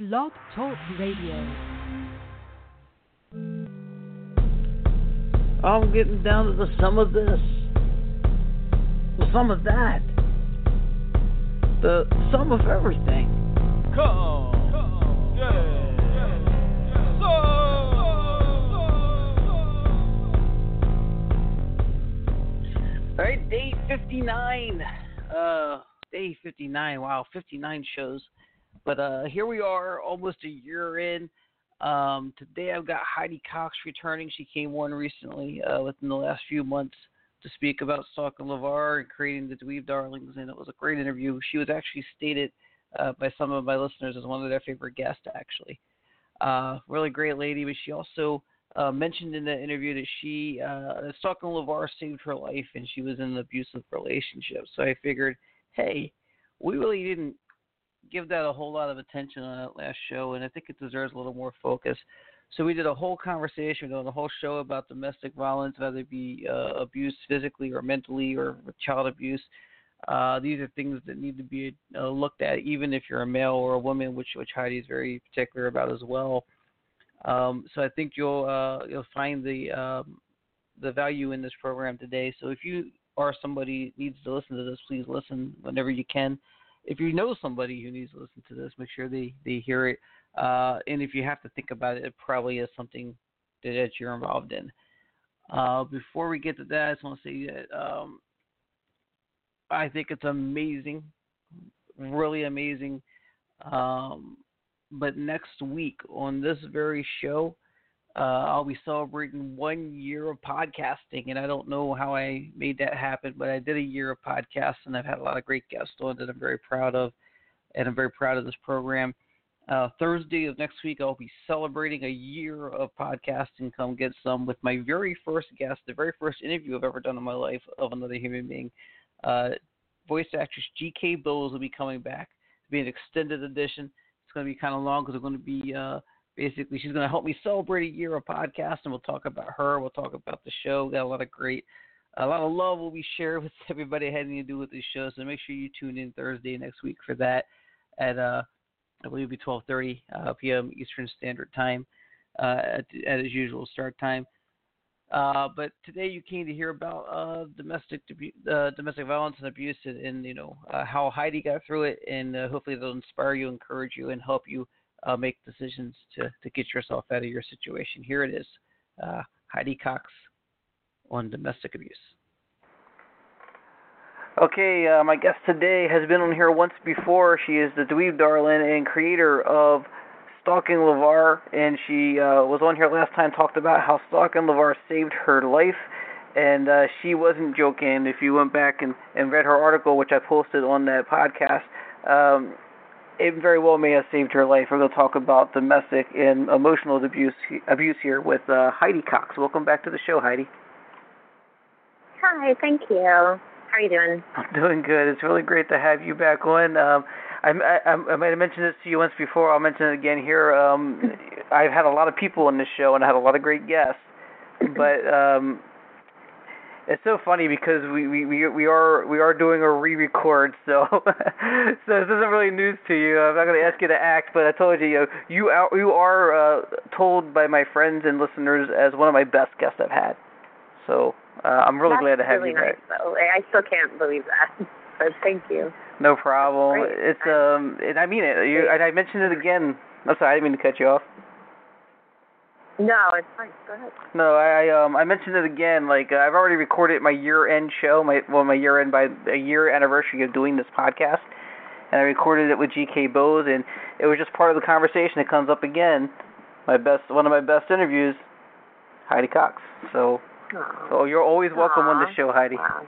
Blog Talk Radio. I'm getting down to the sum of this, the sum of that, the sum of everything. Come, All right, day 59. Uh, day 59. Wow, 59 shows. But uh, here we are, almost a year in. Um, today I've got Heidi Cox returning. She came on recently uh, within the last few months to speak about Stalking LeVar and creating the Dweeb Darlings, and it was a great interview. She was actually stated uh, by some of my listeners as one of their favorite guests, actually. Uh, really great lady, but she also uh, mentioned in the interview that she uh, Stalking LeVar saved her life, and she was in an abusive relationship. So I figured, hey, we really didn't give that a whole lot of attention on that last show, and I think it deserves a little more focus. So we did a whole conversation, on a whole show about domestic violence, whether it be uh, abuse physically or mentally or child abuse. Uh, these are things that need to be uh, looked at, even if you're a male or a woman, which which Heidi is very particular about as well. Um, so I think you'll uh, you'll find the um, the value in this program today. So if you are somebody needs to listen to this, please listen whenever you can if you know somebody who needs to listen to this, make sure they they hear it. Uh, and if you have to think about it, it probably is something that, that you're involved in. Uh, before we get to that, I just want to say that um, I think it's amazing, really amazing. Um, but next week on this very show, uh, I'll be celebrating one year of podcasting, and I don't know how I made that happen, but I did a year of podcasts, and I've had a lot of great guests on that I'm very proud of, and I'm very proud of this program. Uh, Thursday of next week, I'll be celebrating a year of podcasting. Come get some with my very first guest, the very first interview I've ever done in my life of another human being. Uh, voice actress G.K. Bowles will be coming back. It'll be an extended edition. It's going to be kind of long because we're going to be uh, basically she's going to help me celebrate a year of podcast and we'll talk about her we'll talk about the show. Got a lot of great a lot of love will be shared with everybody having to do with this show. So make sure you tune in thursday next week for that at uh i believe it'll be 12.30 uh, p.m eastern standard time uh, at, at as usual start time. Uh, but today you came to hear about uh, domestic uh, domestic violence and abuse and, and you know uh, how Heidi got through it and uh, hopefully they'll inspire you, encourage you, and help you uh, make decisions to, to get yourself out of your situation. Here it is uh, Heidi Cox on domestic abuse. Okay, uh, my guest today has been on here once before. She is the Dweeb Darling and creator of Stalking LeVar, and she uh, was on here last time, talked about how Stalking LeVar saved her life. And uh, she wasn't joking. If you went back and, and read her article, which I posted on that podcast, um, it very well may have saved her life. We're going to talk about domestic and emotional abuse abuse here with uh, Heidi Cox. Welcome back to the show, Heidi. Hi, thank you. How are you doing? I'm doing good. It's really great to have you back on. Um, I, I, I might have mentioned this to you once before. I'll mention it again here. Um, I've had a lot of people on this show, and I had a lot of great guests. But um, it's so funny because we we we we are we are doing a re-record, so so this isn't really news to you. I'm not going to ask you to act, but I told you you you are, you are uh, told by my friends and listeners as one of my best guests I've had. So uh, I'm really That's glad to have really you nice, back. Though. I still can't believe that. But thank you. No problem. It's um, and I mean it. You, and I mentioned it again. I'm sorry, I didn't mean to cut you off. No, it's fine. Go ahead. No, I I, um I mentioned it again. Like uh, I've already recorded my year end show, my well my year end by a year anniversary of doing this podcast, and I recorded it with G.K. Bowles, and it was just part of the conversation. It comes up again. My best, one of my best interviews, Heidi Cox. So, Aw. so you're always welcome on the show, Heidi. Wow.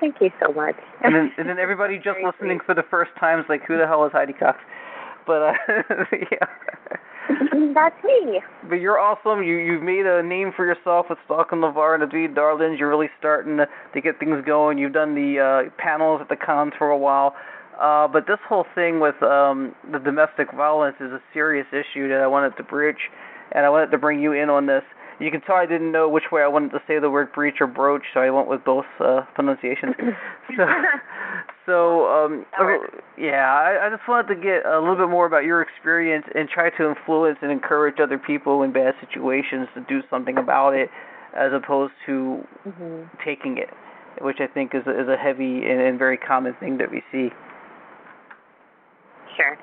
Thank you so much. And then and then everybody just listening for the first time is like, who the hell is Heidi Cox? But uh, yeah. That's me. But you're awesome. You you've made a name for yourself with Stalking LeVar and the Dweeb Darlings. You're really starting to, to get things going. You've done the uh, panels at the cons for a while. Uh, but this whole thing with um, the domestic violence is a serious issue that I wanted to bridge, and I wanted to bring you in on this. You can tell I didn't know which way I wanted to say the word breach or broach, so I went with both uh, pronunciations. so, so um, yeah, I, I just wanted to get a little bit more about your experience and try to influence and encourage other people in bad situations to do something about it, as opposed to mm-hmm. taking it, which I think is a, is a heavy and, and very common thing that we see. Sure.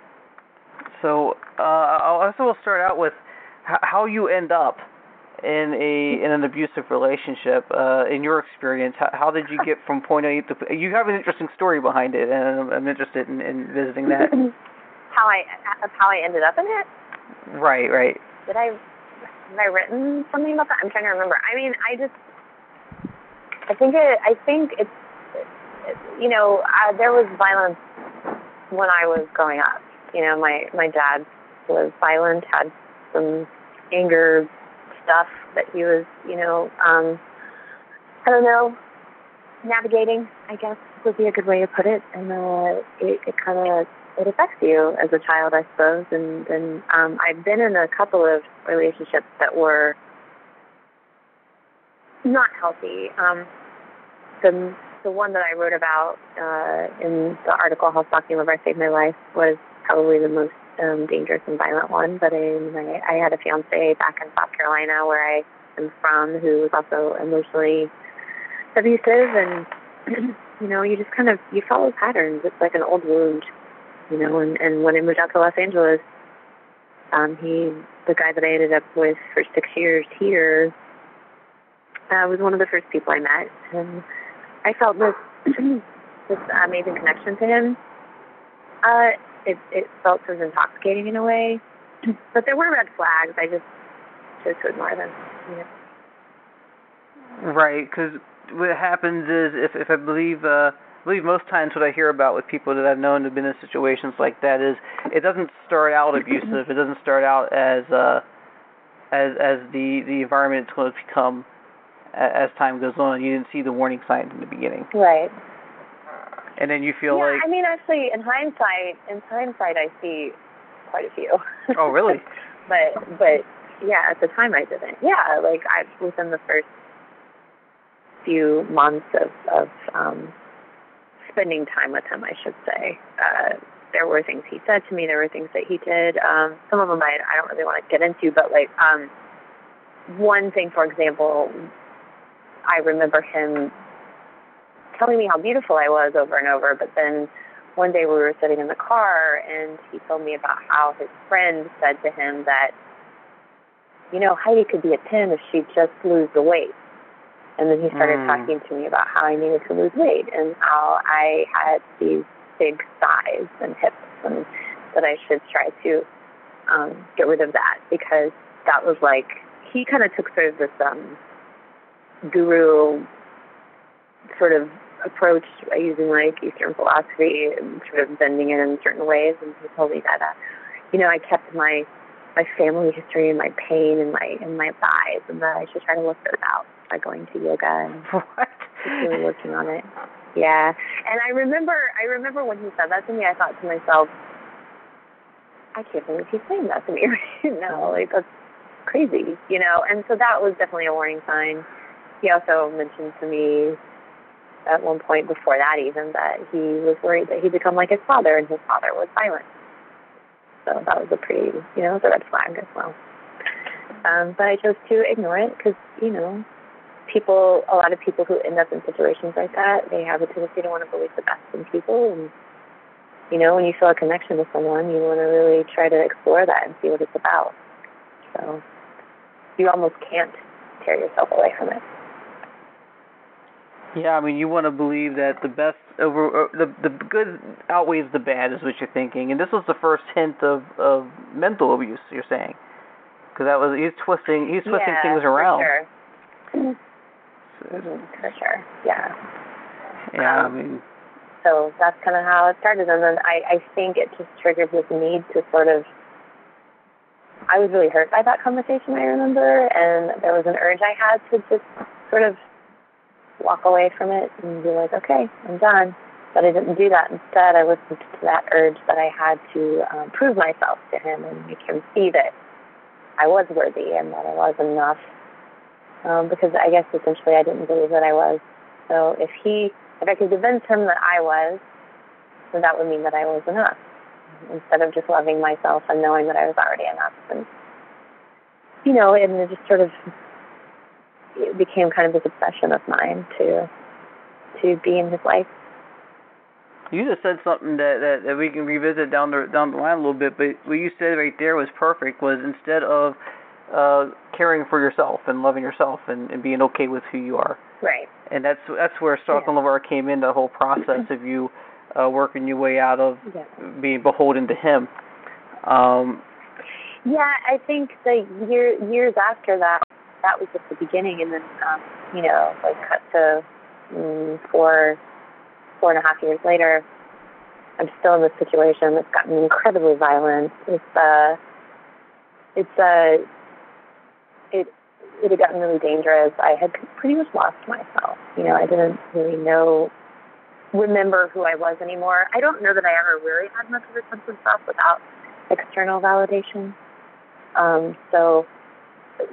So uh, I also will start out with how you end up in a in an abusive relationship. Uh, in your experience, how, how did you get from point A to? You have an interesting story behind it, and I'm, I'm interested in, in visiting that. how I how I ended up in it. Right, right. Did I have I written something about that? I'm trying to remember. I mean, I just I think it. I think it's you know uh, there was violence when I was growing up. You know, my my dad was violent, had some anger stuff that he was, you know, um, I don't know, navigating. I guess would be a good way to put it. And uh, it, it kind of it affects you as a child, I suppose. And and um, I've been in a couple of relationships that were not healthy. Um, the the one that I wrote about uh, in the article "How Stalking LeVar Saved My Life" was probably the most um, dangerous and violent one. But I, my, I had a fiance back in South Carolina, where I am from, who was also emotionally abusive, and you know, you just kind of you follow patterns. It's like an old wound, you know. And and when I moved out to Los Angeles, um, he, the guy that I ended up with for six years here, uh, was one of the first people I met, and I felt this this amazing connection to him. Uh, it it felt sort of intoxicating in a way, but there were red flags. I just chose to ignore them. You know. Right, because what happens is if if I believe uh I believe most times what I hear about with people that I've known have been in situations like that is it doesn't start out abusive. It doesn't start out as uh as as the the environment is going to become as time goes on. You didn't see the warning signs in the beginning. Right. And then you feel yeah, like I mean actually in hindsight in hindsight I see quite a few. Oh really? but but yeah, at the time I didn't. Yeah, like I within the first few months of of um spending time with him, I should say. Uh there were things he said to me, there were things that he did. Um some of them I I don't really want to get into, but like um one thing for example, I remember him telling me how beautiful I was over and over. But then one day we were sitting in the car and he told me about how his friend said to him that, you know, Heidi could be a 10 if she'd just lose the weight. And then he started mm. talking to me about how I needed to lose weight and how I had these big thighs and hips and that I should try to um, get rid of that because that was like, he kind of took sort of this um, guru sort of approach using like Eastern philosophy and sort of bending it in certain ways. And he told me that, uh, you know, I kept my my family history and my pain and my and my thighs, and that I should try to work those out by going to yoga and what? really working on it. Yeah, and I remember I remember when he said that to me, I thought to myself, I can't believe he's saying that to me right now. Like that's crazy, you know. And so that was definitely a warning sign. He also mentioned to me at one point before that even that he was worried that he'd become like his father and his father was violent. So that was a pretty, you know, it a red flag as well. Um, but I chose to ignore it because, you know, people, a lot of people who end up in situations like that, they have a tendency to want to believe the best in people. And, you know, when you feel a connection with someone, you want to really try to explore that and see what it's about. So you almost can't tear yourself away from it. Yeah, I mean, you want to believe that the best over uh, the the good outweighs the bad, is what you're thinking. And this was the first hint of of mental abuse. You're saying, because that was he's twisting he's twisting yeah, things around. For sure. Mm-hmm, for sure. Yeah. Yeah, Um, I mean, So that's kind of how it started, and then I I think it just triggered this need to sort of. I was really hurt by that conversation. I remember, and there was an urge I had to just sort of walk away from it and be like, okay, I'm done. But I didn't do that. Instead, I listened to that urge that I had to um, prove myself to him and make him see that I was worthy and that I was enough um, because I guess essentially I didn't believe that I was. So if he, if I could convince him that I was, then that would mean that I was enough, instead of just loving myself and knowing that I was already enough. And you know, and just sort of it became kind of this obsession of mine to to be in his life. You just said something that, that, that we can revisit down the down the line a little bit, but what you said right there was perfect. Was instead of uh, caring for yourself and loving yourself and, and being okay with who you are. Right. And that's that's where yeah. LeVar came in. The whole process of you uh, working your way out of yeah. being beholden to him. Um, yeah, I think the year years after that, that was just the beginning, and then um, you know, like cut to um, four four and a half years later, I'm still in this situation that's gotten incredibly violent. It's uh, it's uh, it it had gotten really dangerous. I had pretty much lost myself. You know, I didn't really know remember who I was anymore. I don't know that I ever really had much of a sense of self without external validation. Um, so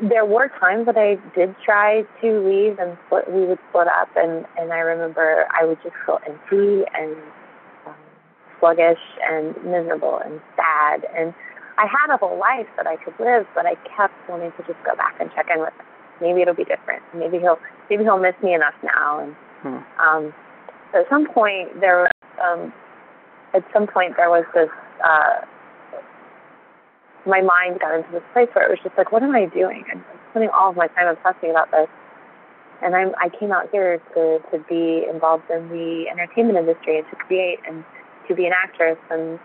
there were times that I did try to leave and split, we would split up and, and I remember I would just feel empty and um, sluggish and miserable and sad and I had a whole life that I could live but I kept wanting to just go back and check in with him. Maybe it'll be different. Maybe he'll maybe he'll miss me enough now and hmm. um at some point there was um at some point there was this uh my mind got into this place where it was just like, what am I doing? I'm spending all of my time obsessing about this. And I'm, I came out here to, to be involved in the entertainment industry and to create and to be an actress. And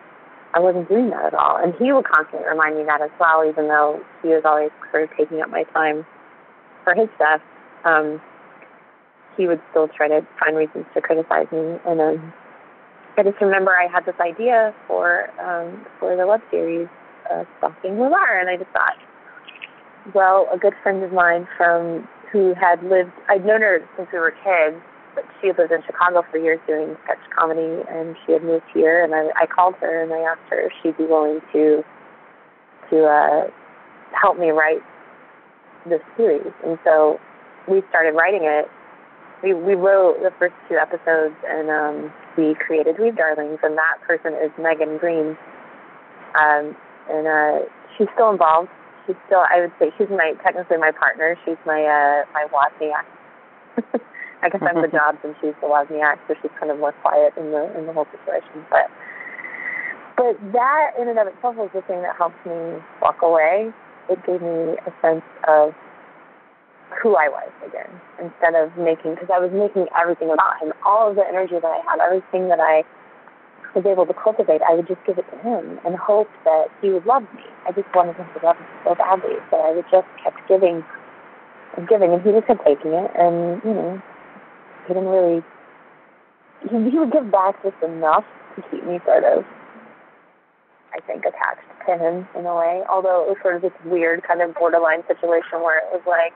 I wasn't doing that at all. And he would constantly remind me that as well, even though he was always sort of taking up my time for his stuff. Um, he would still try to find reasons to criticize me. And um, I just remember I had this idea for um, for the web series uh, stalking LeVar, and I just thought, well, a good friend of mine from who had lived, I'd known her since we were kids, but she had lived in Chicago for years doing sketch comedy, and she had moved here, and I, I called her and I asked her if she'd be willing to to uh, help me write this series, and so we started writing it. We we wrote the first two episodes, and um, we created Dweeb Darlings, and that person is Megan Green. Um, and uh, she's still involved. She's still, I would say, she's my technically my partner. She's my uh, my Wozniak. I guess I'm the Jobs and she's the Wozniak, so she's kind of more quiet in the in the whole situation. But but that in and of itself was the thing that helped me walk away. It gave me a sense of who I was again, instead of making because I was making everything about him. All of the energy that I had, everything that I was able to cultivate, I would just give it to him and hope that he would love me. I just wanted him to love me so badly, so I would just kept giving and giving, and he just kept taking it, and you know, he didn't really. He, he would give back just enough to keep me sort of, I think, attached to him in a way. Although it was sort of this weird kind of borderline situation where it was like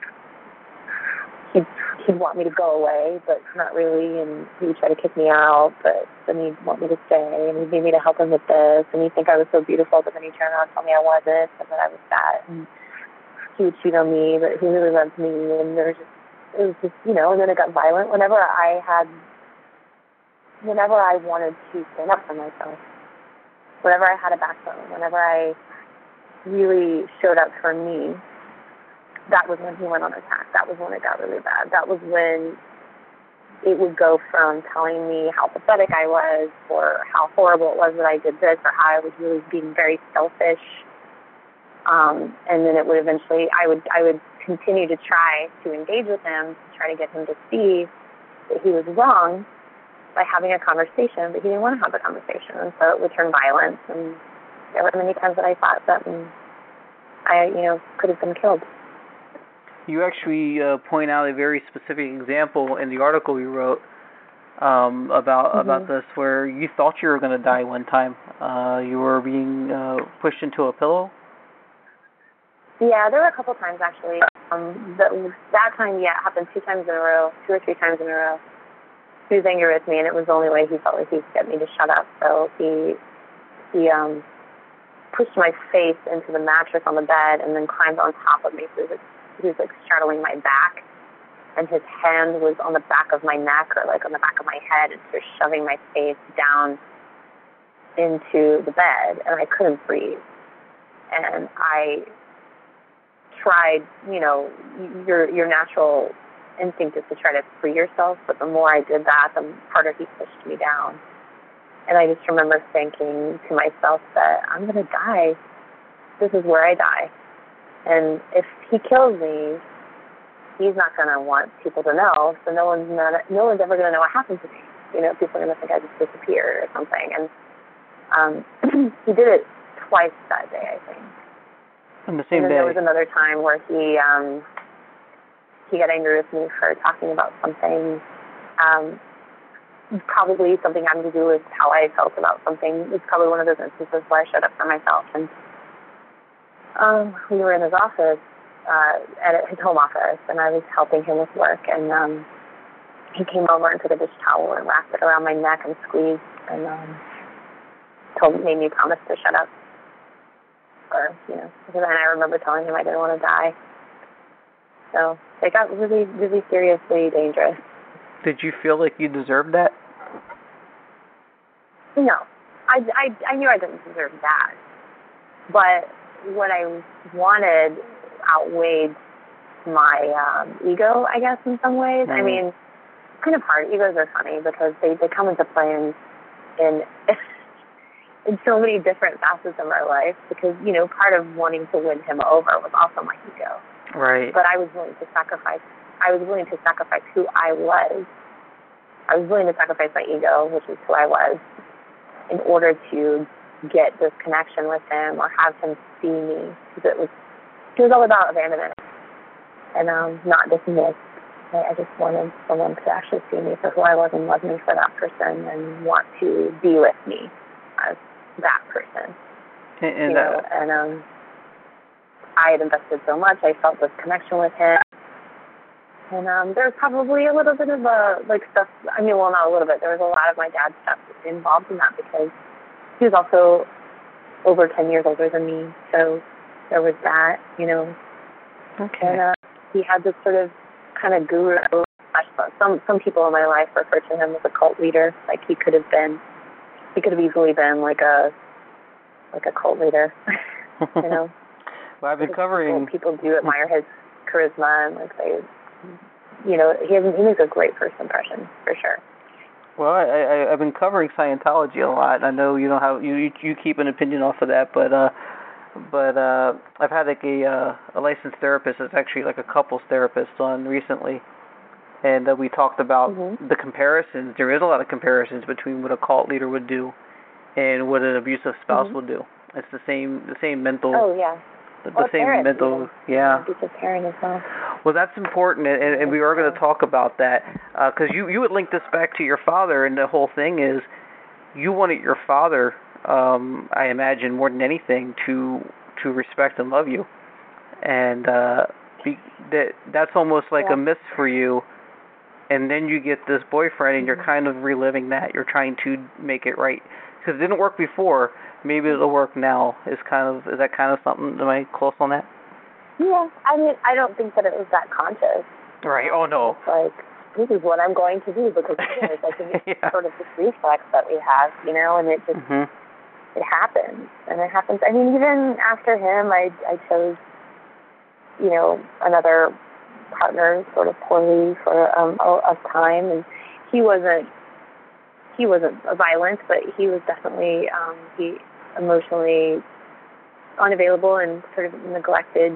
he'd he'd want me to go away, but not really, and he would try to kick me out, but then he'd want me to stay, and he'd need me to help him with this, and he'd think I was so beautiful, but then he'd turn around and tell me I wasn't, and that I was fat, and he would cheat on me, but he really loved me, and there was just it was just you know, and then it got violent whenever I had whenever I wanted to stand up for myself, whenever I had a backbone, whenever I really showed up for me, that was when he went on attack. That was when it got really bad. That was when it would go from telling me how pathetic I was or how horrible it was that I did this or how I was really being very selfish. Um, and then it would eventually I would I would continue to try to engage with him, to try to get him to see that he was wrong by having a conversation, but he didn't want to have a conversation and so it would turn violent and there were many times that I thought that I, you know, could have been killed you actually uh, point out a very specific example in the article you wrote um, about mm-hmm. about this, where you thought you were going to die one time. Uh, you were being uh, pushed into a pillow. Yeah, there were a couple times actually. Um, that that time, yeah, it happened two times in a row, two or three times in a row. He was angry with me, and it was the only way he felt like he could get me to shut up. So he he um pushed my face into the mattress on the bed, and then climbed on top of me through the he was like straddling my back, and his hand was on the back of my neck or like on the back of my head, and sort of shoving my face down into the bed, and I couldn't breathe. And I tried, you know, your your natural instinct is to try to free yourself, but the more I did that, the harder he pushed me down. And I just remember thinking to myself that I'm gonna die. This is where I die. And if he kills me, he's not gonna want people to know, so no one's not, no one's ever gonna know what happened to me. You know, people are gonna think I just disappeared or something. And um he did it twice that day, I think. On the same and then day. there was another time where he um he got angry with me for talking about something um probably something having to do with how I felt about something. It's probably one of those instances where I showed up for myself and um we were in his office, uh at his home office and I was helping him with work and um he came over and took a dish towel and wrapped it around my neck and squeezed and um told made me promise to shut up or you know because then I remember telling him I didn't want to die. So it got really, really seriously dangerous. Did you feel like you deserved that? No, I, I, I knew I didn't deserve that, but what I wanted outweighed my um, ego, I guess, in some ways. I Mhm. mean, kind of hard. Egos are funny because they they come into play in in in so many different facets of our life. Because you know, part of wanting to win him over was also my ego. Right. but I was willing to sacrifice. I was willing to sacrifice who I was. I was willing to sacrifice my ego, which is who I was, in order to get this connection with him or have him see me. Because it was, it was all about abandonment and um, not dismissed. I, I just wanted someone to actually see me for who I was and love me for that person and want to be with me as that person and, and you know, uh, and um, I had invested so much. I felt this connection with him, and um, there's probably a little bit of a like stuff. I mean, well, not a little bit. There was a lot of my dad's stuff involved in that because he was also over ten years older than me, so there was that, you know. okay. And uh, he had this sort of kind of guru. Some some people in my life refer to him as a cult leader. Like he could have been, he could have easily been like a like a cult leader, you know. well, I've been covering. People, people do admire his charisma and like they, you know, he has he makes a great first impression for sure. Well, I, I I've been covering Scientology a lot. I know you have you you, you keep an opinion off of that, but uh, but uh, I've had like a uh, a licensed therapist. It's actually like a couples therapist on recently, and uh, we talked about Mhm. the comparisons. There is a lot of comparisons between what a cult leader would do, and what an abusive spouse Mhm. would do. It's the same the same mental Oh yeah. the, the same parents, mental yeah. He's a parent as well. Well, that's important, and, and we are going to talk about that because you you would link this back to your father, and the whole thing is you wanted your father, um, I imagine, more than anything, to to respect and love you, and uh, be, that that's almost like Yeah. a miss for you. And then you get this boyfriend, and you're Mhm. kind of reliving that. You're trying to make it right because it didn't work before. Maybe it'll work now. Is kind of is that kind of something? Am I close on that? Yeah. I mean, I don't think that it was that conscious. Right. Oh no. It's like this is what I'm going to do because it is. I think it's Yeah. sort of this reflex that we have, you know, and it just Mhm. It happens and it happens. I mean even after him i i chose you know another partner sort of poorly for um a, a time and he wasn't he wasn't violent but he was definitely um he emotionally unavailable and sort of neglected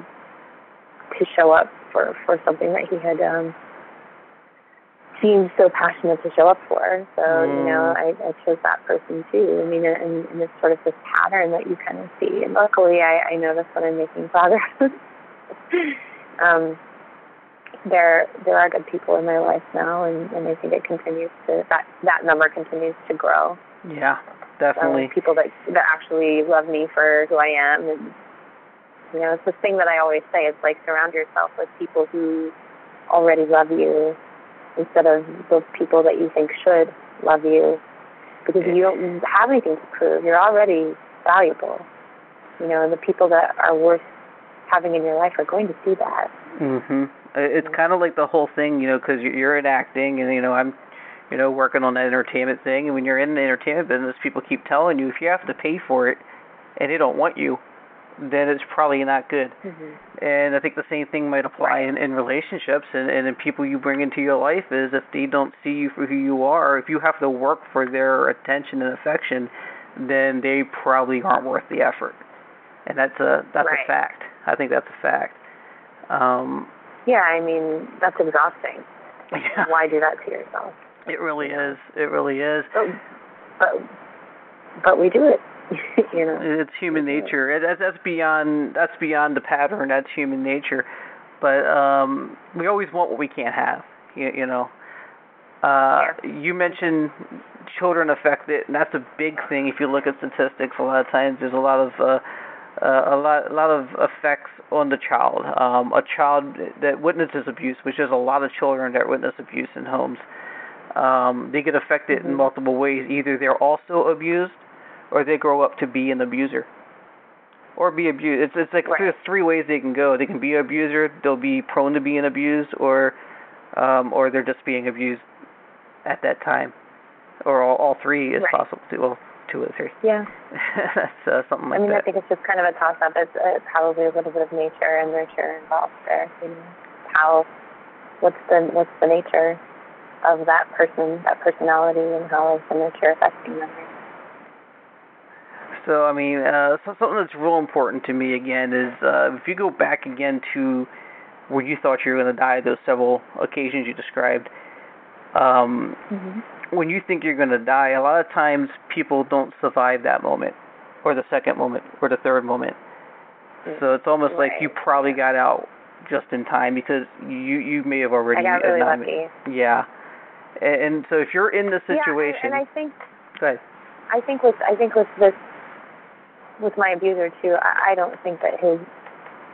to show up for for something that he had um seemed so passionate to show up for. So, you know, Mm. I, I chose that person too. I mean, and, and it's sort of this pattern that you kind of see. And luckily, I, I notice when I'm making progress. um, there, there are good people in my life now, and, and I think it continues to that that number continues to grow. Yeah, Um, definitely. people that that actually love me for who I am, and you know, it's this thing that I always say. It's like surround yourself with people who already love you instead of those people that you think should love you because you don't have anything to prove. You're already valuable. You know, and the people that are worth having in your life are going to see that. Mhm. It's kind of like the whole thing, you know, because you're in acting, and you know, I'm, you know, working on that entertainment thing. And when you're in the entertainment business, people keep telling you if you have to pay for it, and they don't want you, then it's probably not good. Mm-hmm. And I think the same thing might apply in, in relationships and, and in people you bring into your life is if they don't see you for who you are, if you have to work for their attention and affection, then they probably aren't worth the effort. And that's a that's right. a fact. I think that's a fact. Um Yeah, I mean that's exhausting. yeah, Why do that to yourself? it really is. It really is. But but but we do it. you know. It's human nature. It, that's that's beyond that's beyond the pattern. That's human nature. But um we always want what we can't have. You, you know. Uh you mentioned children affected, and that's a big thing. If you look at statistics, a lot of times there's a lot of uh, uh, a lot a lot of effects on the child. Um, a child that witnesses abuse, which is a lot of children that witness abuse in homes. Um, they get affected in Mhm. multiple ways. Either they're also abused, or they grow up to be an abuser, or be abused. It's it's like Right. there's three ways they can go. They can be an abuser. They'll be prone to being abused, or um, or they're just being abused at that time, or all, all three is Right. possible too. Well, two or three. Yeah. That's uh, something like that. I mean, that. I think it's just kind of a toss up. It's uh, probably a little bit of nature and nurture involved there. You know, how, what's the what's the nature of that person, that personality, and how is the nurture affecting them? So I mean, uh, so something that's real important to me again is uh, if you go back again to where you thought you were going to die, those several occasions you described. Um, Mm-hmm. when you think you're going to die, a lot of times people don't survive that moment, or the second moment, or the third moment. So it's almost like you probably got out just in time because you you may have already. I got really lucky. Yeah, and, and so if you're in the situation, Yeah, and, and I think go ahead. I think with I think with this with my abuser too, I, I don't think that his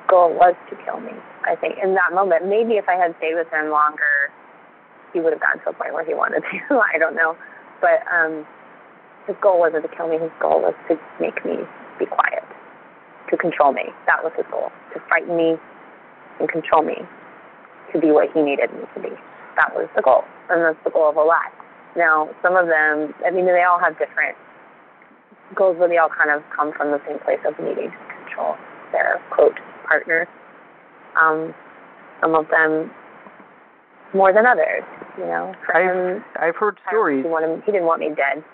goal was to kill me. I think in that moment, maybe if I had stayed with him longer, he would have gotten to a point where he wanted to. I don't know, but um, his goal wasn't to kill me. His goal was to make me be quiet, to control me. That was his goal: to frighten me and control me, to be what he needed me to be. That was the goal, and that's the goal of a lot. Now, some of them, I mean, they all have different goals, they all kind of come from the same place of needing to control their quote partner. Um, some of them more than others, you know. I've I've heard stories. He, wanted, he didn't want me dead.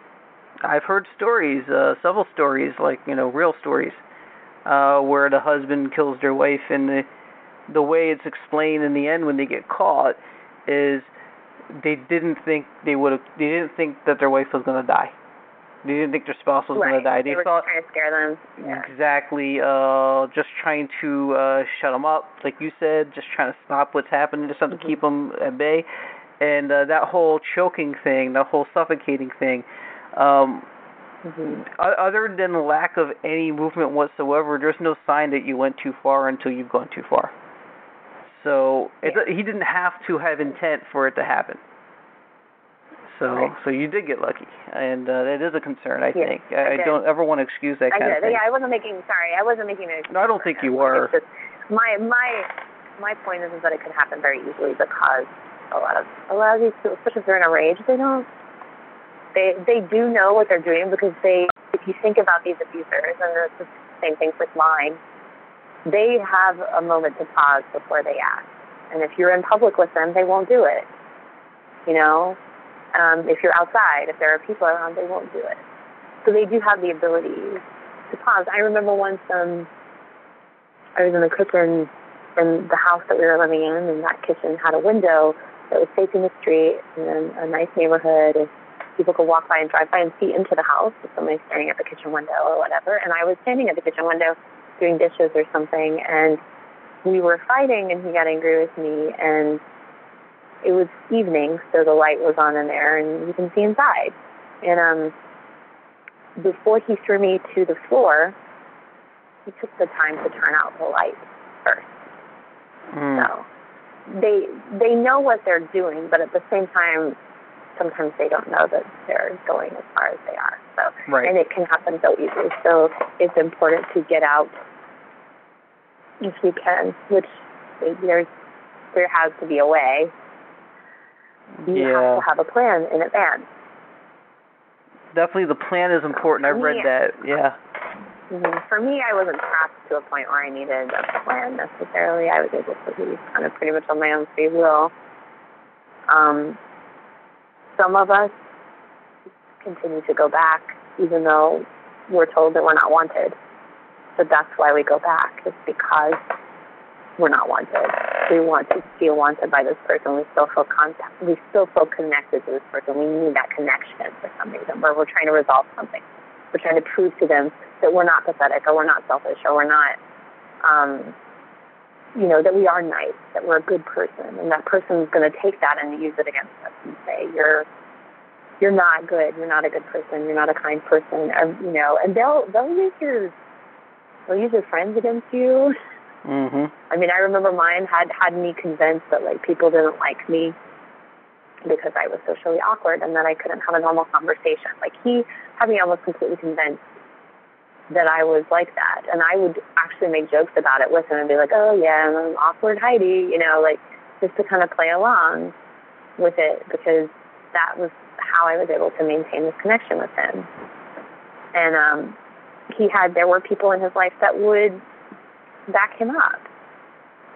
I've heard stories, uh, several stories, like you know, real stories, uh, where the husband kills their wife, and the the way it's explained in the end when they get caught is they didn't think they would have. They didn't think that their wife was going to die. They didn't think their spouse was right. going to die. They, They were thought trying to scare them. Yeah. exactly, uh, just trying to uh, shut them up, like you said, just trying to stop what's happening, just something to keep them at bay. And uh, that whole choking thing, that whole suffocating thing. Um, hmm other than lack of any movement whatsoever, there's no sign that you went too far until you've gone too far. So it, Yeah. he didn't have to have intent for it to happen. So Right. so you did get lucky, and uh, that is a concern. I Yeah, think I I, don't ever want to excuse that I kind did. of thing. Yeah, I wasn't making. Sorry, I wasn't making an. No, I don't think you were. Just my my my point is, is that it can happen very easily because a lot of a lot of these people, especially if they're in a rage, they don't. They they do know what they're doing because they. If you think about these abusers, and it's the same thing with mine, they have a moment to pause before they act. And if you're in public with them, they won't do it. You know, um, if you're outside, if there are people around, they won't do it. So they do have the ability to pause. I remember once um, I was in the kitchen in the house that we were living in, and that kitchen had a window that was facing the street and a nice neighborhood. And people could walk by and drive by and see into the house if somebody's staring at the kitchen window or whatever. And I was standing at the kitchen window doing dishes or something, and we were fighting, and he got angry with me, and it was evening, so the light was on in there, and you can see inside. And um, before he threw me to the floor, he took the time to turn out the light first. Mm. So they they know what they're doing, but at the same time, sometimes they don't know that they're going as far as they are. So Right. and it can happen so easily. So it's important to get out if you can, which there's there has to be a way. You Yeah. have to have a plan in advance. Definitely, the plan is important. I've read that. Yeah. hmm For me, I wasn't trapped to a point where I needed a plan necessarily. I was able to be kind of pretty much on my own free will. Um, some of us continue to go back, even though we're told that we're not wanted. But that's why we go back. It's because we're not wanted. We want to feel wanted by this person. We still feel contact. We still feel connected to this person. We need that connection for some reason, where we're trying to resolve something. We're trying to prove to them that we're not pathetic, or we're not selfish, or we're not, um, you know, that we are nice, that we're a good person, and that person's going to take that and use it against us and say, "You're, you're not good. You're not a good person. You're not a kind person." Or, you know, and they'll they'll use your they'll use your friends against you. Mhm. I mean, I remember mine had had me convinced that like people didn't like me because I was socially awkward and that I couldn't have a normal conversation. Like he had me almost completely convinced that I was like that, and I would actually make jokes about it with him and be like, "Oh yeah, I'm awkward Heidi," you know, like just to kind of play along with it because that was how I was able to maintain this connection with him. And um, he had there were people in his life that would back him up,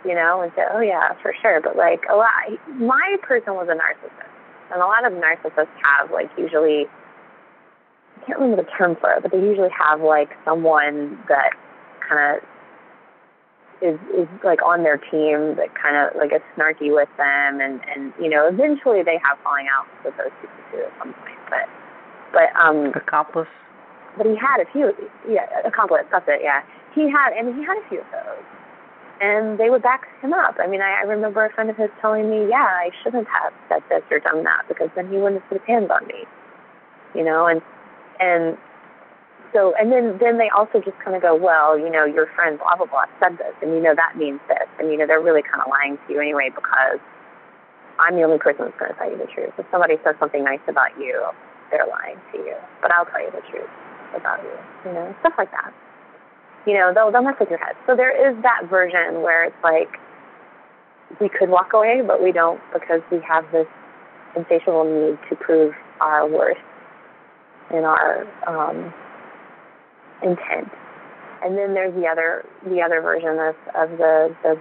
you know, and say, "Oh yeah, for sure." But like a lot, my person was a narcissist, and a lot of narcissists have like usually. I can't remember the term for it, but they usually have like someone that kind of is is like on their team that kind of like is snarky with them, and and you know eventually they have falling out with those people too at some point. But but um Accomplice. but he had a few yeah accomplice that's it yeah he had and he had a few of those. And they would back him up. I mean i, I remember a friend of his telling me yeah i shouldn't have said this or done that because then he wouldn't have put his hands on me you know and and so and then then they also just kind of go well you know your friend blah blah blah said this and you know that means this and you know they're really kind of lying to you anyway because i'm the only person that's going to tell you the truth. If somebody says something nice about you they're lying to you. But i'll tell you the truth about you, you know, stuff like that. You know, they'll they'll mess with your head. So there is that version where it's like we could walk away, but we don't because we have this insatiable need to prove our worth and our um, intent. And then there's the other the other version of, of the the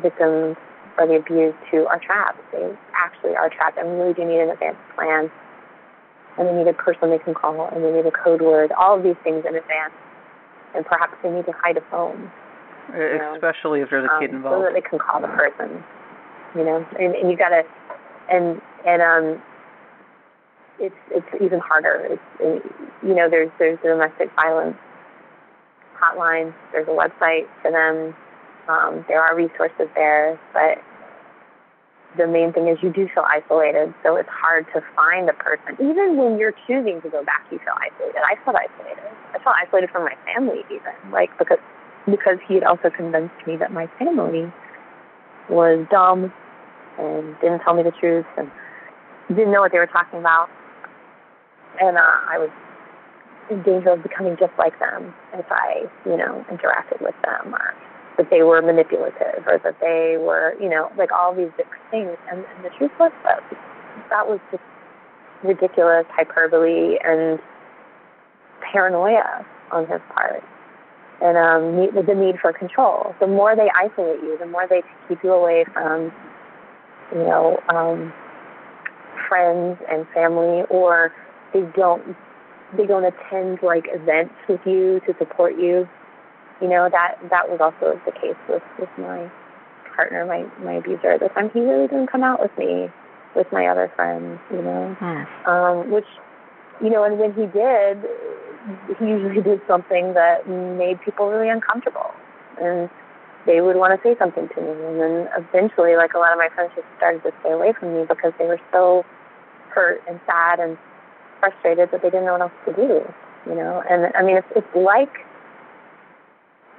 victims or the abused who are trapped. They actually are trapped and really do need an advanced plan and they need a person they can call, and they need a code word, all of these things in advance. And perhaps they need to hide a phone, know, Especially if there's a kid um, so involved. that they can call the person. You know, and, and you gotta, and and um, it's it's even harder. It's and, you know, there's there's a domestic violence hotline. There's a website for them. Um, there are resources there, but the main thing is you do feel isolated, so it's hard to find a person. Even when you're choosing to go back, you feel isolated. I felt isolated. I felt isolated from my family, even like because because he had also convinced me that my family was dumb and didn't tell me the truth and didn't know what they were talking about, and uh, I was in danger of becoming just like them if I, you know, interacted with them or that they were manipulative or that they were, you know, like all these different things. And, and the truth was that that was just ridiculous hyperbole and paranoia on his part. And um, the need for control. The more they isolate you, the more they keep you away from, you know, um, friends and family, or they don't they don't attend like events with you to support you you know that that was also the case with with my partner my my abuser at the time. He really didn't come out with me with my other friends you know? Hmm. um which you know and when he did he usually did something that made people really uncomfortable. And they would want to say something to me. And then eventually like a lot of my friends just started to stay away from me because they were so hurt and sad and frustrated that they didn't know what else to do you know? And i mean it's it's like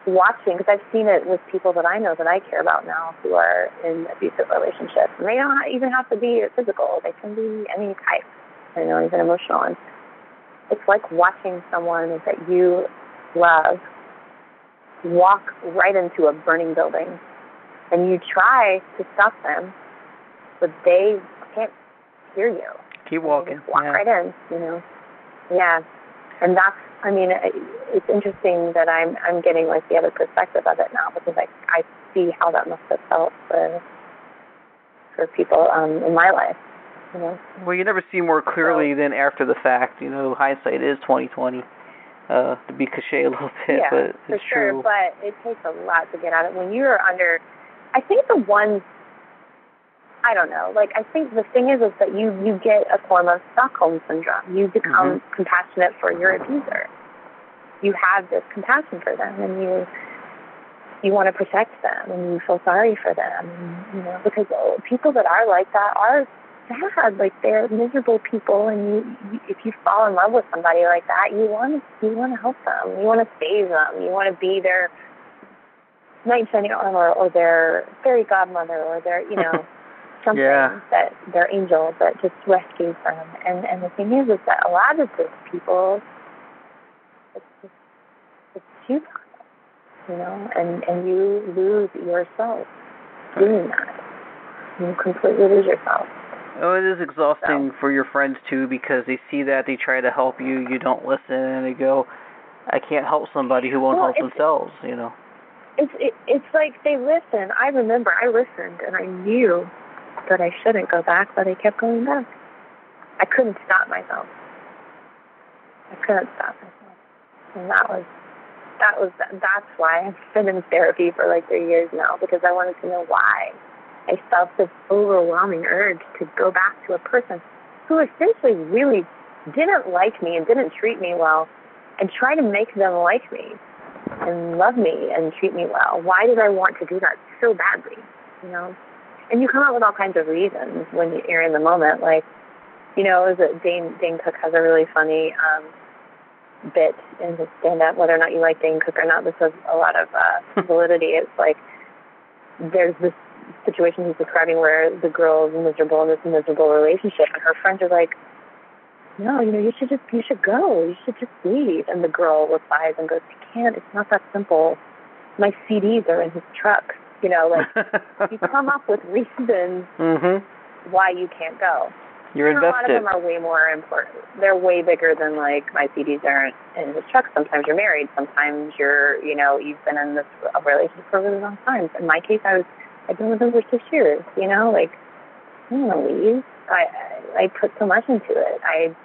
watching because I've seen it with people that I know that I care about now who are in abusive relationships, and they don't even have to be physical; they can be any type, you know, even emotional. And it's like watching someone that you love walk right into a burning building, and you try to stop them, but they can't hear you. Keep walking. Walk yeah. right in, you know. Yeah, and that's. I mean, it's interesting that I'm I'm getting like the other perspective of it now because I I see how that must have felt for for people um in my life. You know. Well, you never see more clearly so, than after the fact. You know, hindsight is twenty twenty. Uh, to be cliche a little bit, yeah, but for it's sure. true. But it takes a lot to get out of it. When you're under, I think the ones I don't know. Like I think the thing is is that you you get a form of Stockholm syndrome. You become mm-hmm. compassionate for your abuser. You have this compassion for them, and you you want to protect them, and you feel sorry for them. You know, because people that are like that are sad. Like they're miserable people, and you, you if you fall in love with somebody like that, you want you want to help them. You want to save them. You want to be their knight in shining armor, or their fairy godmother, or their you know. Something yeah. that their angel that just rescues them. And and the thing is, is that a lot of these people, it's just it's too you know, and and you lose yourself doing that. You completely lose yourself. Oh, it is exhausting so. for your friends too because they see that they try to help you, you don't listen, and they go, "I can't help somebody who won't well, help themselves," you know. It's it, it's like they listen. I remember I listened and I knew that I shouldn't go back, but I kept going back. I couldn't stop myself. I couldn't stop myself, and that was that was that's why I've been in therapy for like three years now because I wanted to know why. I felt this overwhelming urge to go back to a person who essentially really didn't like me and didn't treat me well, and try to make them like me and love me and treat me well. Why did I want to do that so badly? You know, and you come up with all kinds of reasons when you're in the moment. Like, you know, is it Dane Dane Cook has a really funny um, bit in his stand up. Whether or not you like Dane Cook or not, this has a lot of uh, validity. It's like there's this situation he's describing where the girl is miserable in this miserable relationship, and her friends are like, "No, you know, you should just you should go. You should just leave." And the girl replies and goes, "I can't. It's not that simple. My CDs are in his truck." You know, like you come up with reasons mhm. why you can't go. You're and invested. A lot of them are way more important. They're way bigger than like my CDs aren't in his truck. Sometimes you're married. Sometimes you're, you know, you've been in this a relationship for a really long time. In my case, I was, I've been with him for six years. You know, like I don't want to leave. I I put so much into it. I,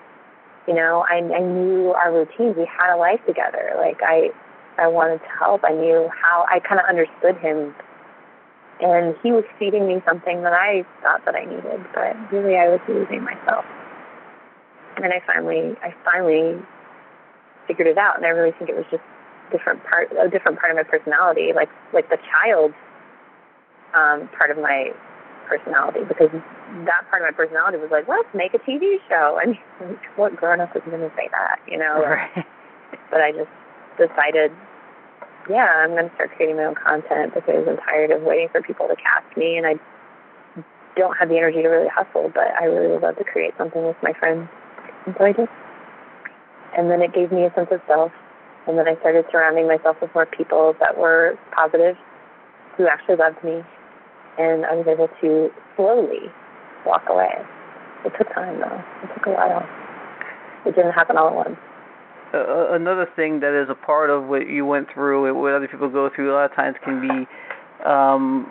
you know, I I knew our routines. We had a life together. Like I, I wanted to help. I knew how. I kind of understood him and he was feeding me something that I thought that I needed, but really I was losing myself. And I finally, I finally figured it out, and I really think it was just different part, a different part of my personality, like like the child um, part of my personality, because that part of my personality was like, let's make a TV show. I mean, what grown up is going to say that, you know? Right. But I just decided yeah, I'm going to start creating my own content because I'm tired of waiting for people to cast me, and I don't have the energy to really hustle. But I really would love to create something with my friends, and so I did. And then it gave me a sense of self, and then I started surrounding myself with more people that were positive, who actually loved me, and I was able to slowly walk away. It took time, though. It took a while. It didn't happen all at once another thing that is a part of what you went through, what other people go through, a lot of times can be um,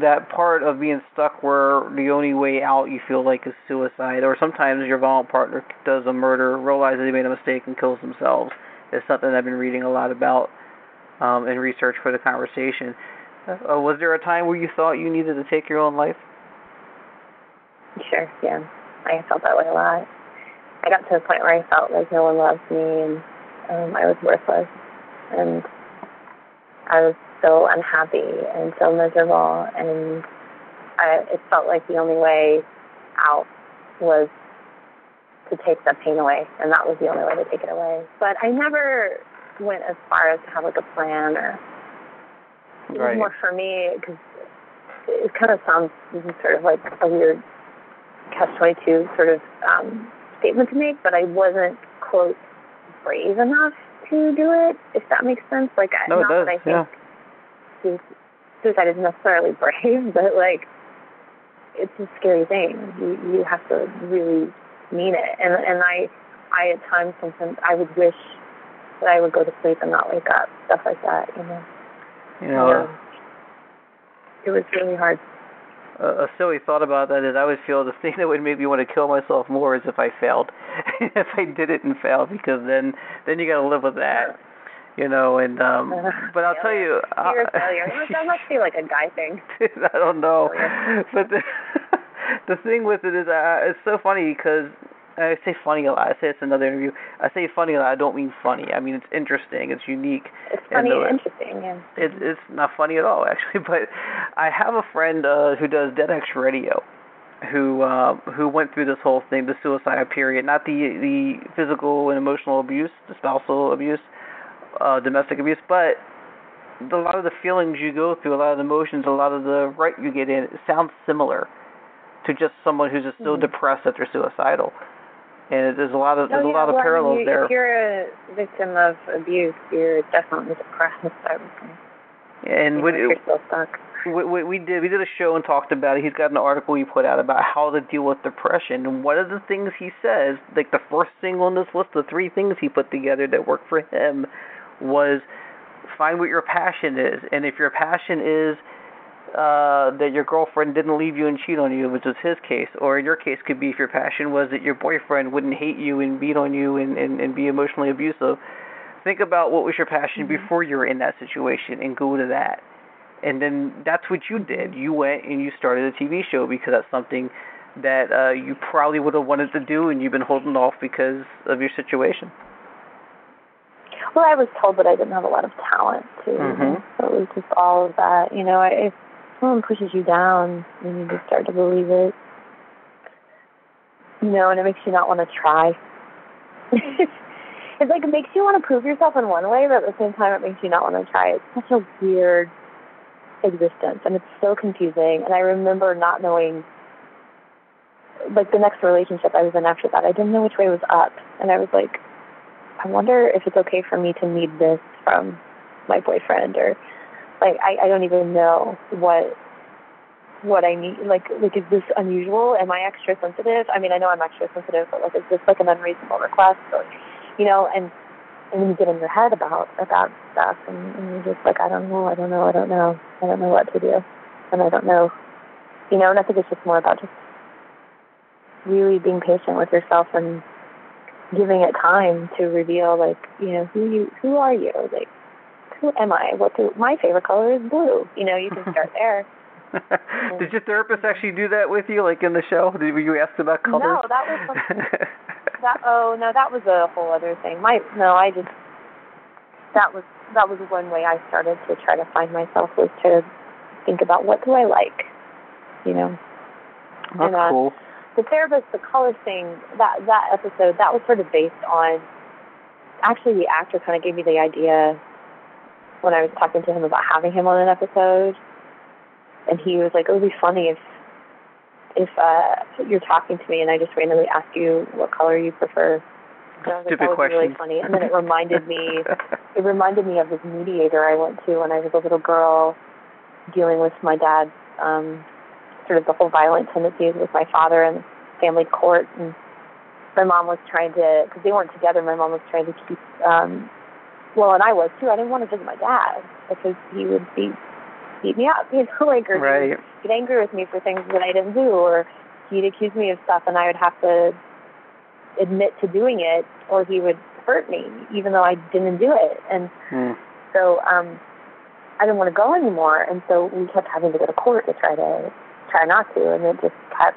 that part of being stuck where the only way out you feel like is suicide, or sometimes your violent partner does a murder, realizes they made a mistake, and kills themselves. It's something I've been reading a lot about um, in research for the conversation. Uh, was there a time where you thought you needed to take your own life? Sure, yeah. I felt that way a lot. I got to a point where I felt like no one loved me and um, I was worthless. And I was so unhappy and so miserable. And I, it felt like the only way out was to take that pain away. And that was the only way to take it away. But I never went as far as to have like a plan or it right. was more for me because it kind of sounds sort of like a weird catch 22 sort of um statement to make, but I wasn't, quote, brave enough to do it, if that makes sense. Like, no, not does, that I yeah. think suicide is necessarily brave, but like, it's a scary thing. You you have to really mean it. And and I I at times sometimes I would wish that I would go to sleep and not wake up, stuff like that. You know. You know. Yeah. It was really hard. A, a silly thought about that is I would feel the thing that would make me want to kill myself more is if I failed, if I did it and failed, because then then you got to live with that, you know. And um, but I'll tell you, uh, failure. That must be like a guy thing. I don't know, but the the thing with it is, uh, it's so funny because I say funny a lot. I say it's another interview. I say funny a lot. I don't mean funny. I mean it's interesting. It's unique. It's And funny the- and interesting. Yeah. It's it's not funny at all actually, but I have a friend uh who does Dead X Radio who uh who went through this whole thing, the suicide period, not the the physical and emotional abuse, the spousal abuse, uh domestic abuse, but the, a lot of the feelings you go through, a lot of the emotions, a lot of the right you get in, it sounds similar to just someone who's just so Mhm. depressed that they're suicidal. And there's a lot of there's oh, a lot of well, parallels I mean, you, there. If you're a victim of abuse, you're definitely depressed. I would say. And what you're still stuck. we, we, we did we did a show and talked about it. He's got an article he put out about how to deal with depression. And one of the things he says, like the first thing on this list, the three things he put together that worked for him, was find what your passion is. And if your passion is uh that your girlfriend didn't leave you and cheat on you, which was his case, or in your case could be if your passion was that your boyfriend wouldn't hate you and beat on you and and, and be emotionally abusive. Think about what was your passion Mhm. before you were in that situation and go to that and then that's what you did. You went and you started a TV show because that's something that uh you probably would have wanted to do and you've been holding off because of your situation. Well, I was told that I didn't have a lot of talent too. Mhm. So it was just all of that. You know, if someone pushes you down, you just start to believe it. You know, and it makes you not want to try. it's like it makes you want to prove yourself in one way, but at the same time, it makes you not want to try. It's such a weird existence, and it's so confusing. And I remember not knowing, like the next relationship I was in after that, I didn't know which way was up, and I was like, I wonder if it's okay for me to need this from my boyfriend or like I, I don't even know what what I need like like is this unusual? Am I extra sensitive? I mean I know I'm extra sensitive, but like is this like an unreasonable request or you know, and and then you get in your head about about stuff and, and you're just like, I don't know, I don't know, I don't know. I don't know what to do. And I don't know you know, and I think it's just more about just really being patient with yourself and giving it time to reveal like you know who you who are you like who am i what do my favorite color is blue you know you can start there Did your therapist actually do that with you, like in the show? Did were you asked about color? no that was something that oh no that was a whole other thing my no i just that was that was one way i started to try to find myself was to think about what do i like you know That's and, uh, cool. the therapist, the color thing, that that episode, that was sort of based on. Actually, the actor kind of gave me the idea when I was talking to him about having him on an episode, and he was like, "It would be funny if if uh you're talking to me and I just randomly ask you what color you prefer." And I was like, Stupid that would be really question. funny. And then it reminded me, it reminded me of this mediator I went to when I was a little girl, dealing with my dad's um sort of the whole violent tendencies with my father and family court and my mom was trying to because they weren't together my mom was trying to keep um well and i was too i didn't want to visit my dad because he would beat beat me up you know like or right. get angry with me for things that i didn't do or he'd accuse me of stuff and i would have to admit to doing it or he would hurt me even though i didn't do it and Hmm. so um I didn't want to go anymore and so we kept having to go to court to try to try not to and it just kept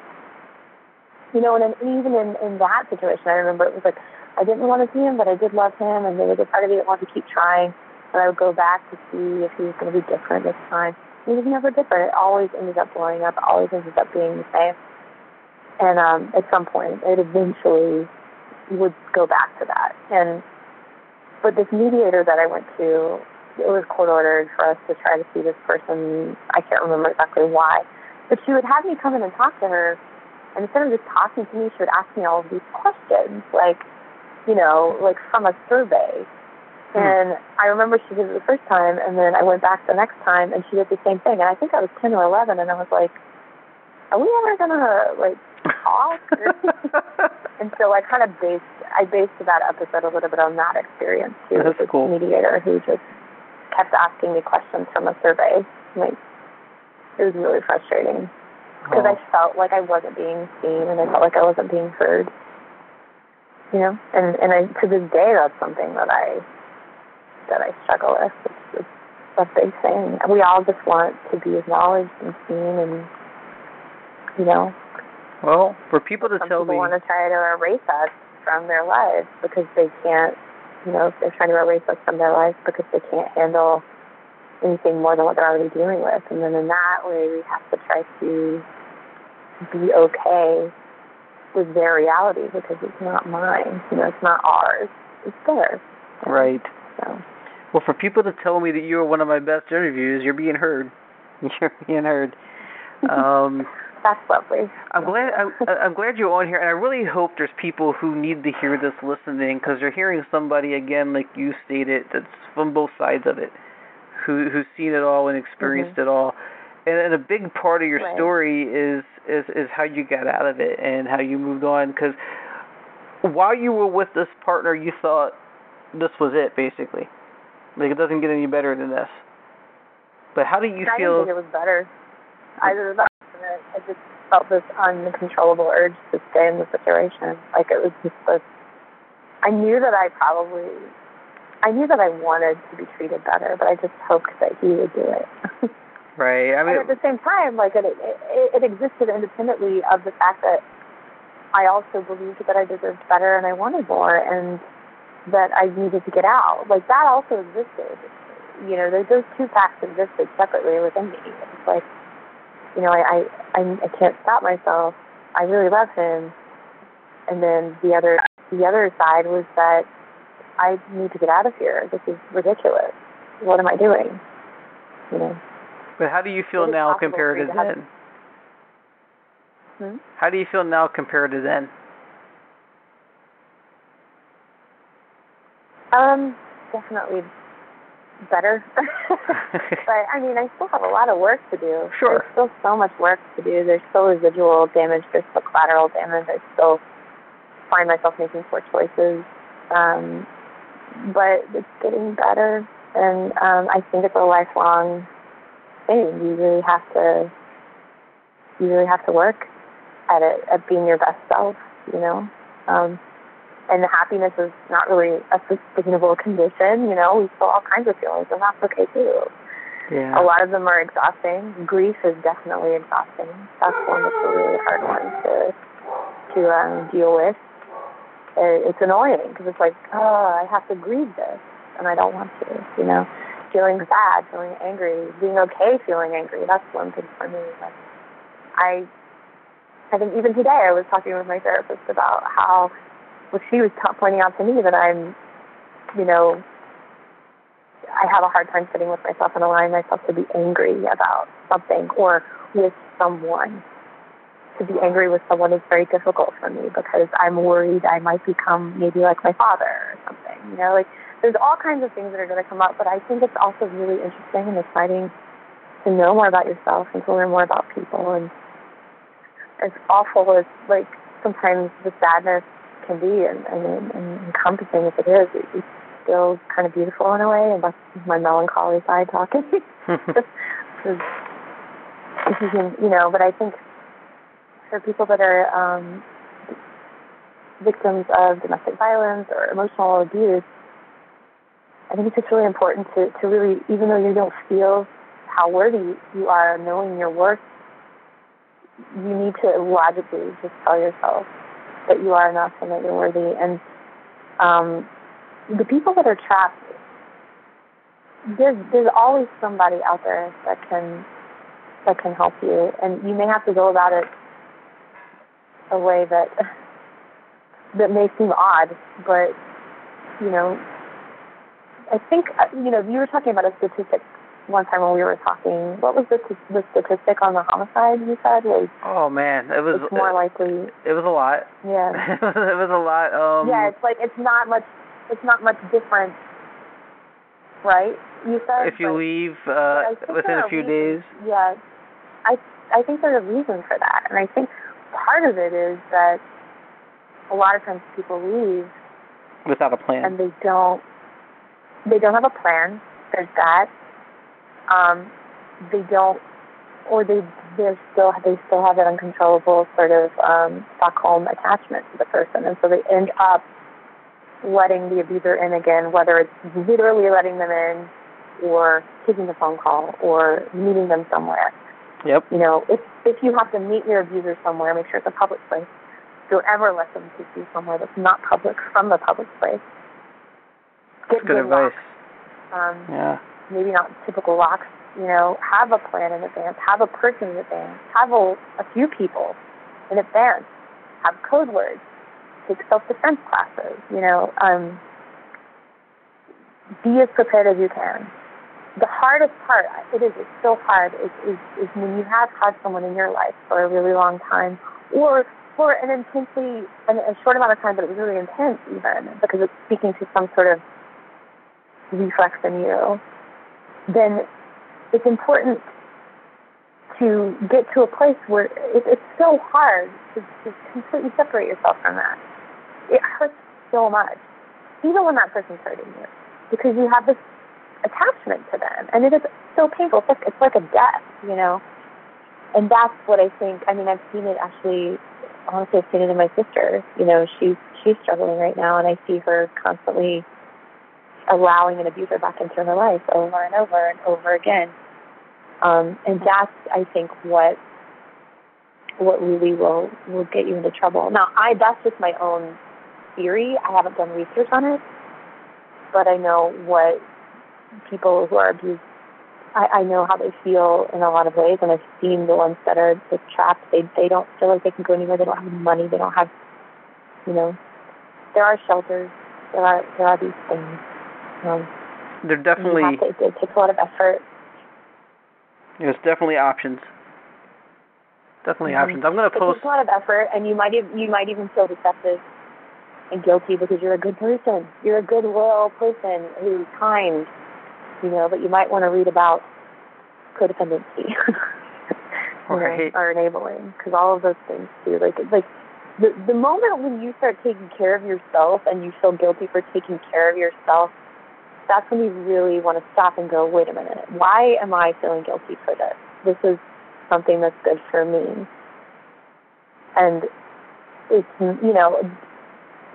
you know, and, then even in in that situation I remember it was like I didn't want to see him but I did love him and there was a part of me that wanted to keep trying and I would go back to see if he was gonna be different this time. He was never different. It always ended up blowing up, always ended up being the same. And um at some point it eventually would go back to that. And but this mediator that I went to it was court ordered for us to try to see this person. I can't remember exactly why. But she would have me come in and talk to her, and instead of just talking to me, she would ask me all of these questions, like, you know, like from a survey. Hmm. And I remember she did it the first time, and then I went back the next time, and she did the same thing. And I think I was 10 or 11, and I was like, are we ever going to, like, talk? and so I kind of based, I based that episode a little bit on that experience, too. That's with cool. this mediator who just kept asking me questions from a survey. Like, it was really frustrating because Oh. I felt like I wasn't being seen and I felt like I wasn't being heard. You know, and and I to this day that's something that I that I struggle with. It's, it's a big thing. We all just want to be acknowledged and seen, and you know, Well, for people to some tell people me, want to try to erase us from their lives because they can't. You know, they're trying to erase us from their lives because they can't handle anything more than what they're already dealing with. And then in that way, we have to try to be okay with their reality because it's not mine. You know, it's not ours. It's theirs. right? So Well, for people to tell me that you were one of my best interviews, you're being heard. You're being heard. Um, that's lovely. I'm glad I'm, I'm glad you're on here, and I really hope there's people who need to hear this listening because they're hearing somebody again, like you stated, that's from both sides of it, who who's seen it all and experienced it all. And, and a big part of your Right. story is is is how you got out of it and how you moved on. Because while you were with this partner, you thought this was it, basically. Like it doesn't get any better than this. But how do you I feel? I didn't think it was better. Either that or I just felt this uncontrollable urge to stay in the situation. Like it was just this. I knew that I probably, I knew that I wanted to be treated better, but I just hoped that he would do it. right. I mean, and at the same time, like it, it, it existed independently of the fact that I also believed that I deserved better and I wanted more, and that I needed to get out. Like that also existed. You know, those those two facts existed separately within me. It's like, you know, I I I, I can't stop myself. I really love him, and then the other the other side was that I need to get out of here. This is ridiculous. What am I doing? You know. But how do you feel it now compared to you to have- then? Hmm? How do you feel now compared to then? Um, definitely better. but I mean, I still have a lot of work to do. Sure. There's still so much work to do. There's still residual damage. There's still collateral damage. I still find myself making poor choices. Um, but it's getting better, and um, I think it's a lifelong thing. You really have to, you really have to work at it, at being your best self. You know. Um, and happiness is not really a sustainable condition. You know, we feel all kinds of feelings, and that's okay too. Yeah. A lot of them are exhausting. Grief is definitely exhausting. That's one that's a really hard one to to um, deal with. It, it's annoying because it's like, oh, I have to grieve this, and I don't want to. You know, feeling sad, feeling angry, being okay feeling angry. That's one thing for me. Like, I, I think even today I was talking with my therapist about how well, she was t- pointing out to me that I'm, you know, I have a hard time sitting with myself and allowing myself to be angry about something or with someone. To be angry with someone is very difficult for me because I'm worried I might become maybe like my father or something. You know, like there's all kinds of things that are going to come up, but I think it's also really interesting and exciting to know more about yourself and to learn more about people. And as awful as like sometimes the sadness can be and, and, and encompassing as it is, it, it's still kind of beautiful in a way, and that's my melancholy side talking. Because you can, you know, but I think for people that are um, victims of domestic violence or emotional abuse, I think it's really important to, to really, even though you don't feel how worthy you are, knowing your worth, you need to logically just tell yourself that you are enough and that you're worthy. And um, the people that are trapped, there's there's always somebody out there that can that can help you, and you may have to go about it a way that that may seem odd, but you know, I think uh, you know you were talking about a statistic one time when we were talking. What was the the statistic on the homicide you said was oh man, it was it's more likely it was a lot. yeah it was a lot. Um, yeah it's like it's not much it's not much different right? You said if you leave uh, within a few reasons- days. Yeah, I I think there's a reason for that, and I think part of it is that a lot of times people leave without a plan. and they don't they don't have a plan. There's that. Um, they don't, or they they still they still have that uncontrollable sort of um, Stockholm attachment to the person, and so they end up letting the abuser in again, whether it's literally letting them in, or taking a phone call, or meeting them somewhere. Yep. You know, if if you have to meet your abuser somewhere, make sure it's a public place. Don't ever let them take you somewhere that's not public from the public place. Get That's good advice. locks. Um, Yeah. maybe not typical locks. You know, have a plan in advance. Have a person in advance. Have a, a few people in advance. Have code words. Take self-defense classes. You know, um, be as prepared as you can. The hardest part, it is, it's so hard, is, is, is when you have had someone in your life for a really long time, or for an intensely, an, a short amount of time, but it was really intense even, because it's speaking to some sort of reflex in you, then it's important to get to a place where it, it's so hard to, to completely separate yourself from that. It hurts so much, even when that person's hurting you, because you have this attachment to them, and it is so painful. It's like, it's like a death, you know. And that's what I think. I mean, I've seen it actually. Honestly, I've seen it in my sister. You know, she's she's struggling right now, and I see her constantly allowing an abuser back into her life over and over and over again. Um, and that's, I think, what what really will will get you into trouble. Now, I that's just my own theory. I haven't done research on it, but I know what people who are abused. I, I know how they feel in a lot of ways, and I've seen the ones that are just trapped. They they don't feel like they can go anywhere. They don't have money. They don't have, you know, there are shelters. There are there are these things. Um, There you definitely to, it, takes a lot of effort. there's definitely options. Definitely Mhm. options. I'm gonna post. It takes a lot of effort, and you might you might even feel deceptive and guilty because you're a good person. You're a good, loyal person who's kind, you know. But you might want to read about codependency, you know, or enabling, because all of those things too. Like like the the moment when you start taking care of yourself and you feel guilty for taking care of yourself, that's when you really want to stop and go, wait a minute, why am I feeling guilty for this? This is something that's good for me. And it's you know,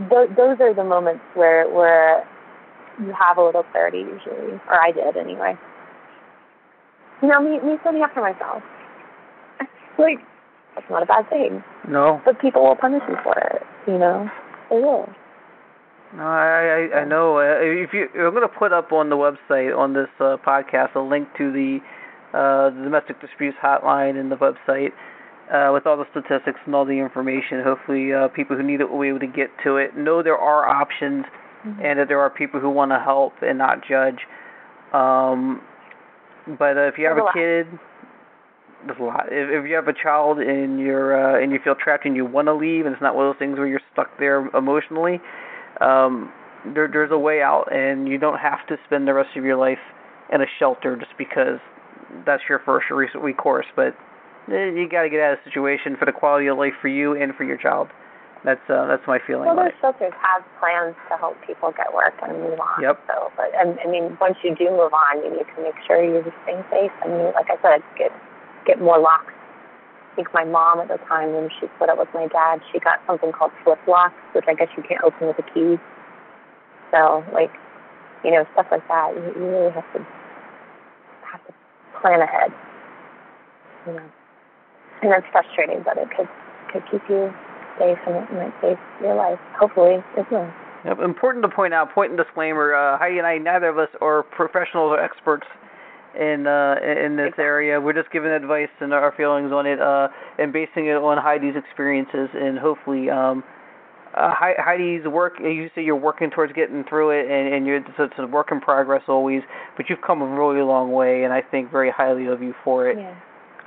th- those are the moments where where you have a little clarity usually, or I did anyway. You know, me me standing up for myself, like that's not a bad thing. no. But people will punish you for it. You know, they will. No, I I, I know. Uh, if you, I'm going to put up on the website on this uh, podcast a link to the uh, the domestic disputes hotline and the website uh, with all the statistics and all the information. Hopefully, uh, people who need it will be able to get to it. Know there are options, and that there are people who want to help and not judge. Um, but uh, if you have There's a a kid, there's a lot. If, if you have a child and you're uh, and you feel trapped and you want to leave, and it's not one of those things where you're stuck there emotionally, um, there there's a way out, and you don't have to spend the rest of your life in a shelter just because that's your first or re- recourse. But eh, you got to get out of the situation for the quality of life for you and for your child. That's uh, that's my feeling. Well, those shelters have plans to help people get work and move on. Yep. So, but and I mean, once you do move on, you need to make sure you're staying safe. And you, like I said, get get more locks. Think my mom at the time when she split up with my dad, she got something called flip locks, which I guess you can't open with a key. So, like, you know, stuff like that. You, you really have to have to plan ahead. You know, and that's frustrating, but it could could keep you safe and it might save your life. Hopefully, it will. Important to point out, point and disclaimer, uh, Heidi and I, neither of us are professionals or experts in uh, in this Exactly. area. We're just giving advice and our feelings on it uh, and basing it on Heidi's experiences and hopefully um, uh, Heidi's work. You say you're working towards getting through it, and, and you're so it's a work in progress always. But you've come a really long way, and I think very highly of you for it. Yeah.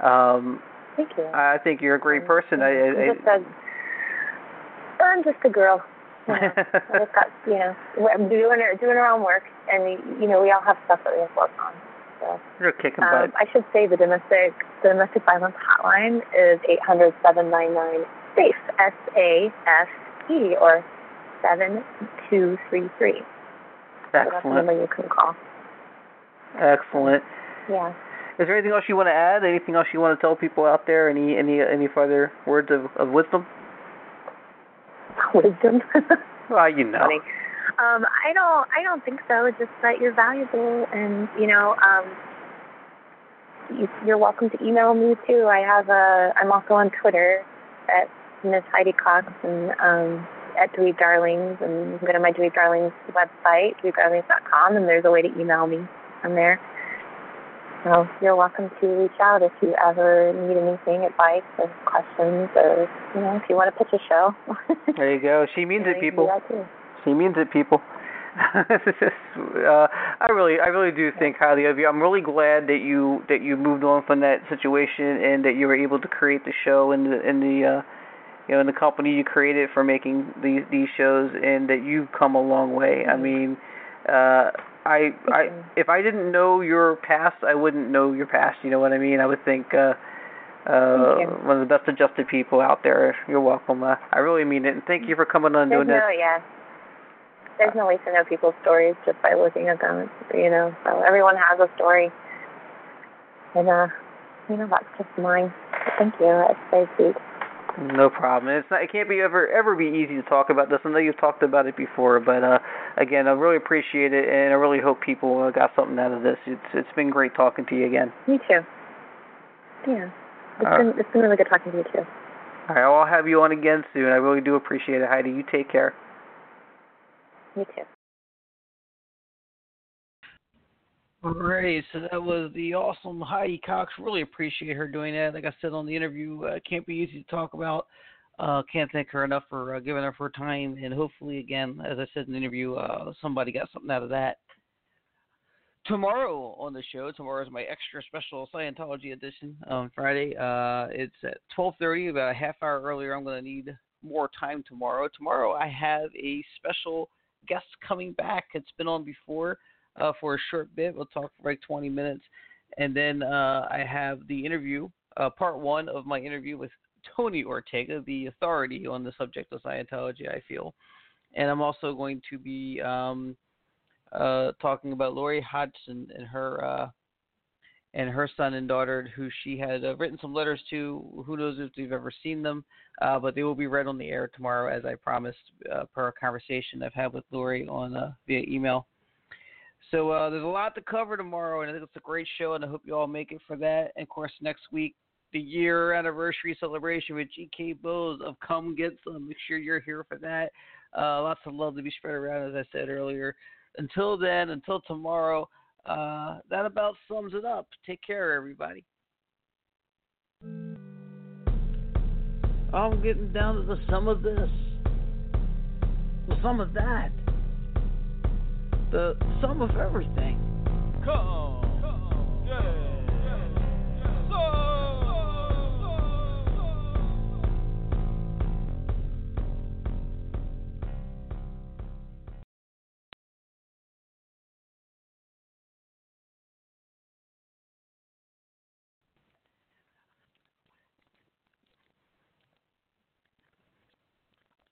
Um, Thank you. I think you're a great person. I'm just a, I'm just a girl. You know, I just got, you know, I'm doing our, doing our own work, and you know, we all have stuff that we have to work on. You're kicking um, I should say the domestic the domestic violence hotline is eight hundred seven nine nine SAFE S A F E or seven two three three. Excellent. So that's the number you can call. Excellent. Yeah. Is there anything else you want to add? Anything else you want to tell people out there? Any any any further words of, of wisdom? Wisdom. well, you know. Funny. Um, I don't. I don't think so. Just that you're valuable, and you know, um, you, you're welcome to email me too. I have a. I'm also on Twitter at Miss Heidi Cox and um, at Dweeb Darlings, and you can go to my Dweeb Darlings website, dweebdarlings.com, and there's a way to email me from there. So you're welcome to reach out if you ever need anything, advice or questions, or you know, if you want to pitch a show. there you go. She means it, people. She means it, people. uh, I really, I really do think highly of you. I'm really glad that you that you moved on from that situation and that you were able to create the show and the and the uh, you know and the company you created for making these these shows and that you've come a long way. I mm-hmm. mean, uh, I I if I didn't know your past, I wouldn't know your past. You know what I mean? I would think uh uh one of the best adjusted people out there. You're welcome. Uh, I really mean it, and thank you for coming on There's doing no, this. Yeah. There's no way to know people's stories just by looking at them, you know. So everyone has a story, and uh, you know that's just mine. But thank you. That's very sweet. No problem. It's not. It can't be ever ever be easy to talk about this. I know you've talked about it before, but uh, again, I really appreciate it, and I really hope people uh, got something out of this. It's it's been great talking to you again. Me too. Yeah, it's uh, been it's been really good talking to you too. All right, I'll have you on again soon. I really do appreciate it, Heidi. You take care. You too. Alright, so that was the awesome Heidi Cox. Really appreciate her doing that. Like I said on the interview, uh, can't be easy to talk about. Uh, can't thank her enough for uh, giving up her time, and hopefully, again, as I said in the interview, uh, somebody got something out of that. Tomorrow on the show, tomorrow is my extra special Scientology edition on Friday. Uh, it's at 12:30, about a half hour earlier. I'm going to need more time tomorrow. Tomorrow, I have a special guest coming back. It's been on before uh, for a short bit. We'll talk for like 20 minutes. And then uh, I have the interview, uh, part one of my interview with Tony Ortega, the authority on the subject of Scientology, I feel. And I'm also going to be um, uh, talking about Lori Hodgson and her uh, and her son and daughter, who she had uh, written some letters to. Who knows if you've ever seen them, uh, but they will be read on the air tomorrow, as I promised, uh, per a conversation I've had with Lori on uh, via email. So uh, there's a lot to cover tomorrow, and I think it's a great show, and I hope you all make it for that. And of course, next week, the year anniversary celebration with GK Bowles of Come Get Sum. Make sure you're here for that. Uh, lots of love to be spread around, as I said earlier. Until then, until tomorrow, uh, that about sums it up. Take care, everybody. I'm getting down to the sum of this, the sum of that the sum of everything. Come, come, yeah.